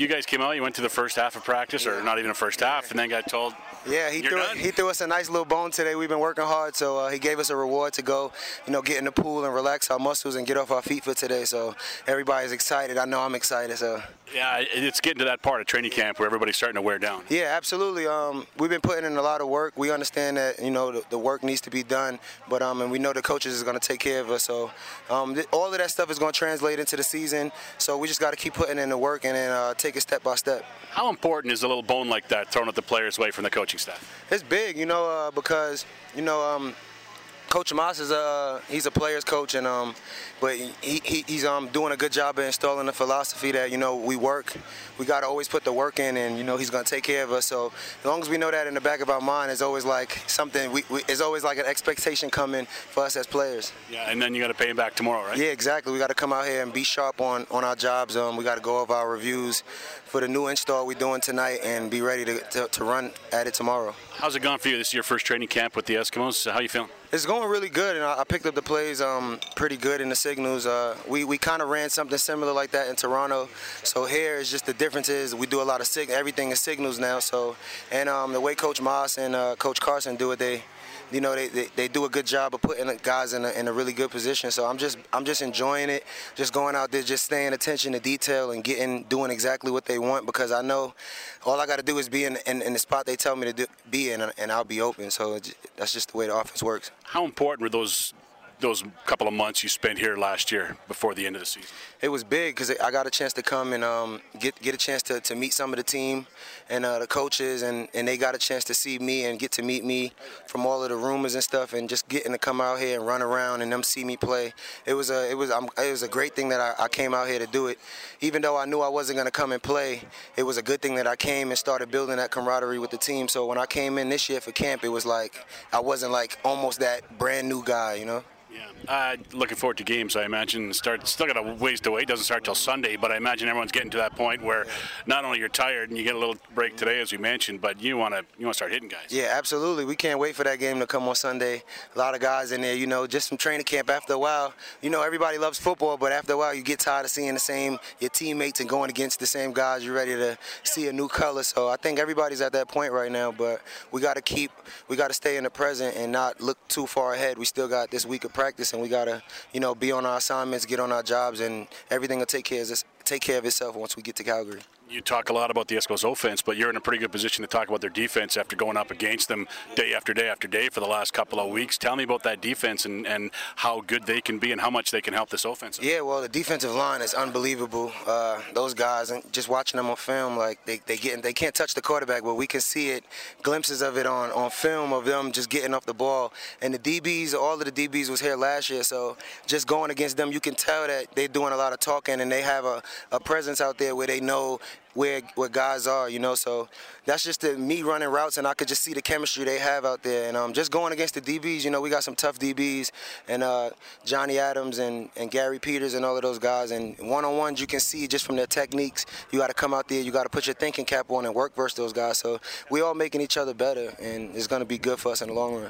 you guys came out. You went to the first half of practice, or not even a first half, and then got told. Yeah, he threw done. he threw us a nice little bone today. We've been working hard, so uh, he gave us a reward to go, you know, get in the pool and relax our muscles and get off our feet for today. So everybody's excited. I know I'm excited. So Yeah, it's getting to that part of training camp where everybody's starting to wear down. yeah, absolutely. Um, we've been putting in a lot of work. We understand that you know the, the work needs to be done, but um, and we know the coaches is going to take care of us. So um, th- all of that stuff is going to translate into the season. So we just got to keep putting in the work and then uh, take it step by step. How important is a little bone like that thrown at the players away from the coaching staff? It's big, you know, uh, because you know, um, Coach Maas is a he's a player's coach, and um, but he, he he's um doing a good job of installing the philosophy that you know we work, we got to always put the work in, and you know he's gonna take care of us. So as long as we know that in the back of our mind, it's always like something. We, we it's always like an expectation coming for us as players. Yeah, and then you got to pay him back tomorrow, right? Yeah, exactly. We got to come out here and be sharp on, on our jobs. Um, we got to go over our reviews for the new install we're doing tonight and be ready to, to, to run at it tomorrow. How's it gone for you? This is your first training camp with the Eskimos. How you feeling? It's going really good, and I picked up the plays um, pretty good in the signals. Uh, we we kind of ran something similar like that in Toronto. So here is just the difference is we do a lot of sig- everything is signals now. So and um, the way Coach Maas and uh, Coach Carson do it, they you know they, they, they do a good job of putting the guys in a, in a really good position. So I'm just I'm just enjoying it, just going out there, just staying attention to detail and getting doing exactly what they want because I know all I got to do is be in, in, in the spot they tell me to do, be in, and I'll be open. So that's just the way the offense works. How important were those those couple of months you spent here last year before the end of the season? it was big because I got a chance to come and um, get get a chance to, to meet some of the team and uh, the coaches, and, and they got a chance to see me and get to meet me from all of the rumors and stuff, and just getting to come out here and run around and them see me play. It was a it was um, it was a great thing that I, I came out here to do it. Even though I knew I wasn't gonna come and play, it was a good thing that I came and started building that camaraderie with the team. So when I came in this year for camp, it was like I wasn't like almost that brand new guy, you know. Yeah. Uh, looking forward to games. I imagine start still got a ways to wait. Doesn't start till Sunday, but I imagine everyone's getting to that point where not only you're tired and you get a little break today, as we mentioned, but you want to you want to start hitting guys. Yeah, absolutely. We can't wait for that game to come on Sunday. A lot of guys in there, you know, just from training camp. After a while, you know, everybody loves football, but after a while, you get tired of seeing the same your teammates and going against the same guys. You're ready to see a new color. So I think everybody's at that point right now. But we got to keep, we got to stay in the present and not look too far ahead. We still got this week of practice, and we got to, you know, be on our assignments, get on our jobs, and everything will take care of take care of itself once we get to Calgary. You talk a lot about the Eskimos offense, but you're in a pretty good position to talk about their defense after going up against them day after day after day for the last couple of weeks. Tell me about that defense and, and how good they can be and how much they can help this offense. Yeah, well, the defensive line is unbelievable. Uh, those guys, and just watching them on film, like they they get they can't touch the quarterback, but we can see it, glimpses of it on on film of them just getting off the ball. And the DBs, all of the DBs was here last year, so just going against them, you can tell that they're doing a lot of talking and they have a, a presence out there where they know where where guys are, you know. So that's just the, me running routes, and I could just see the chemistry they have out there. And um, just going against the DBs, you know, we got some tough DBs, and uh, Johnny Adams and, and Gary Peters and all of those guys. And one on ones, you can see just from their techniques, you got to come out there, you got to put your thinking cap on and work versus those guys. So we all making each other better, and it's going to be good for us in the long run.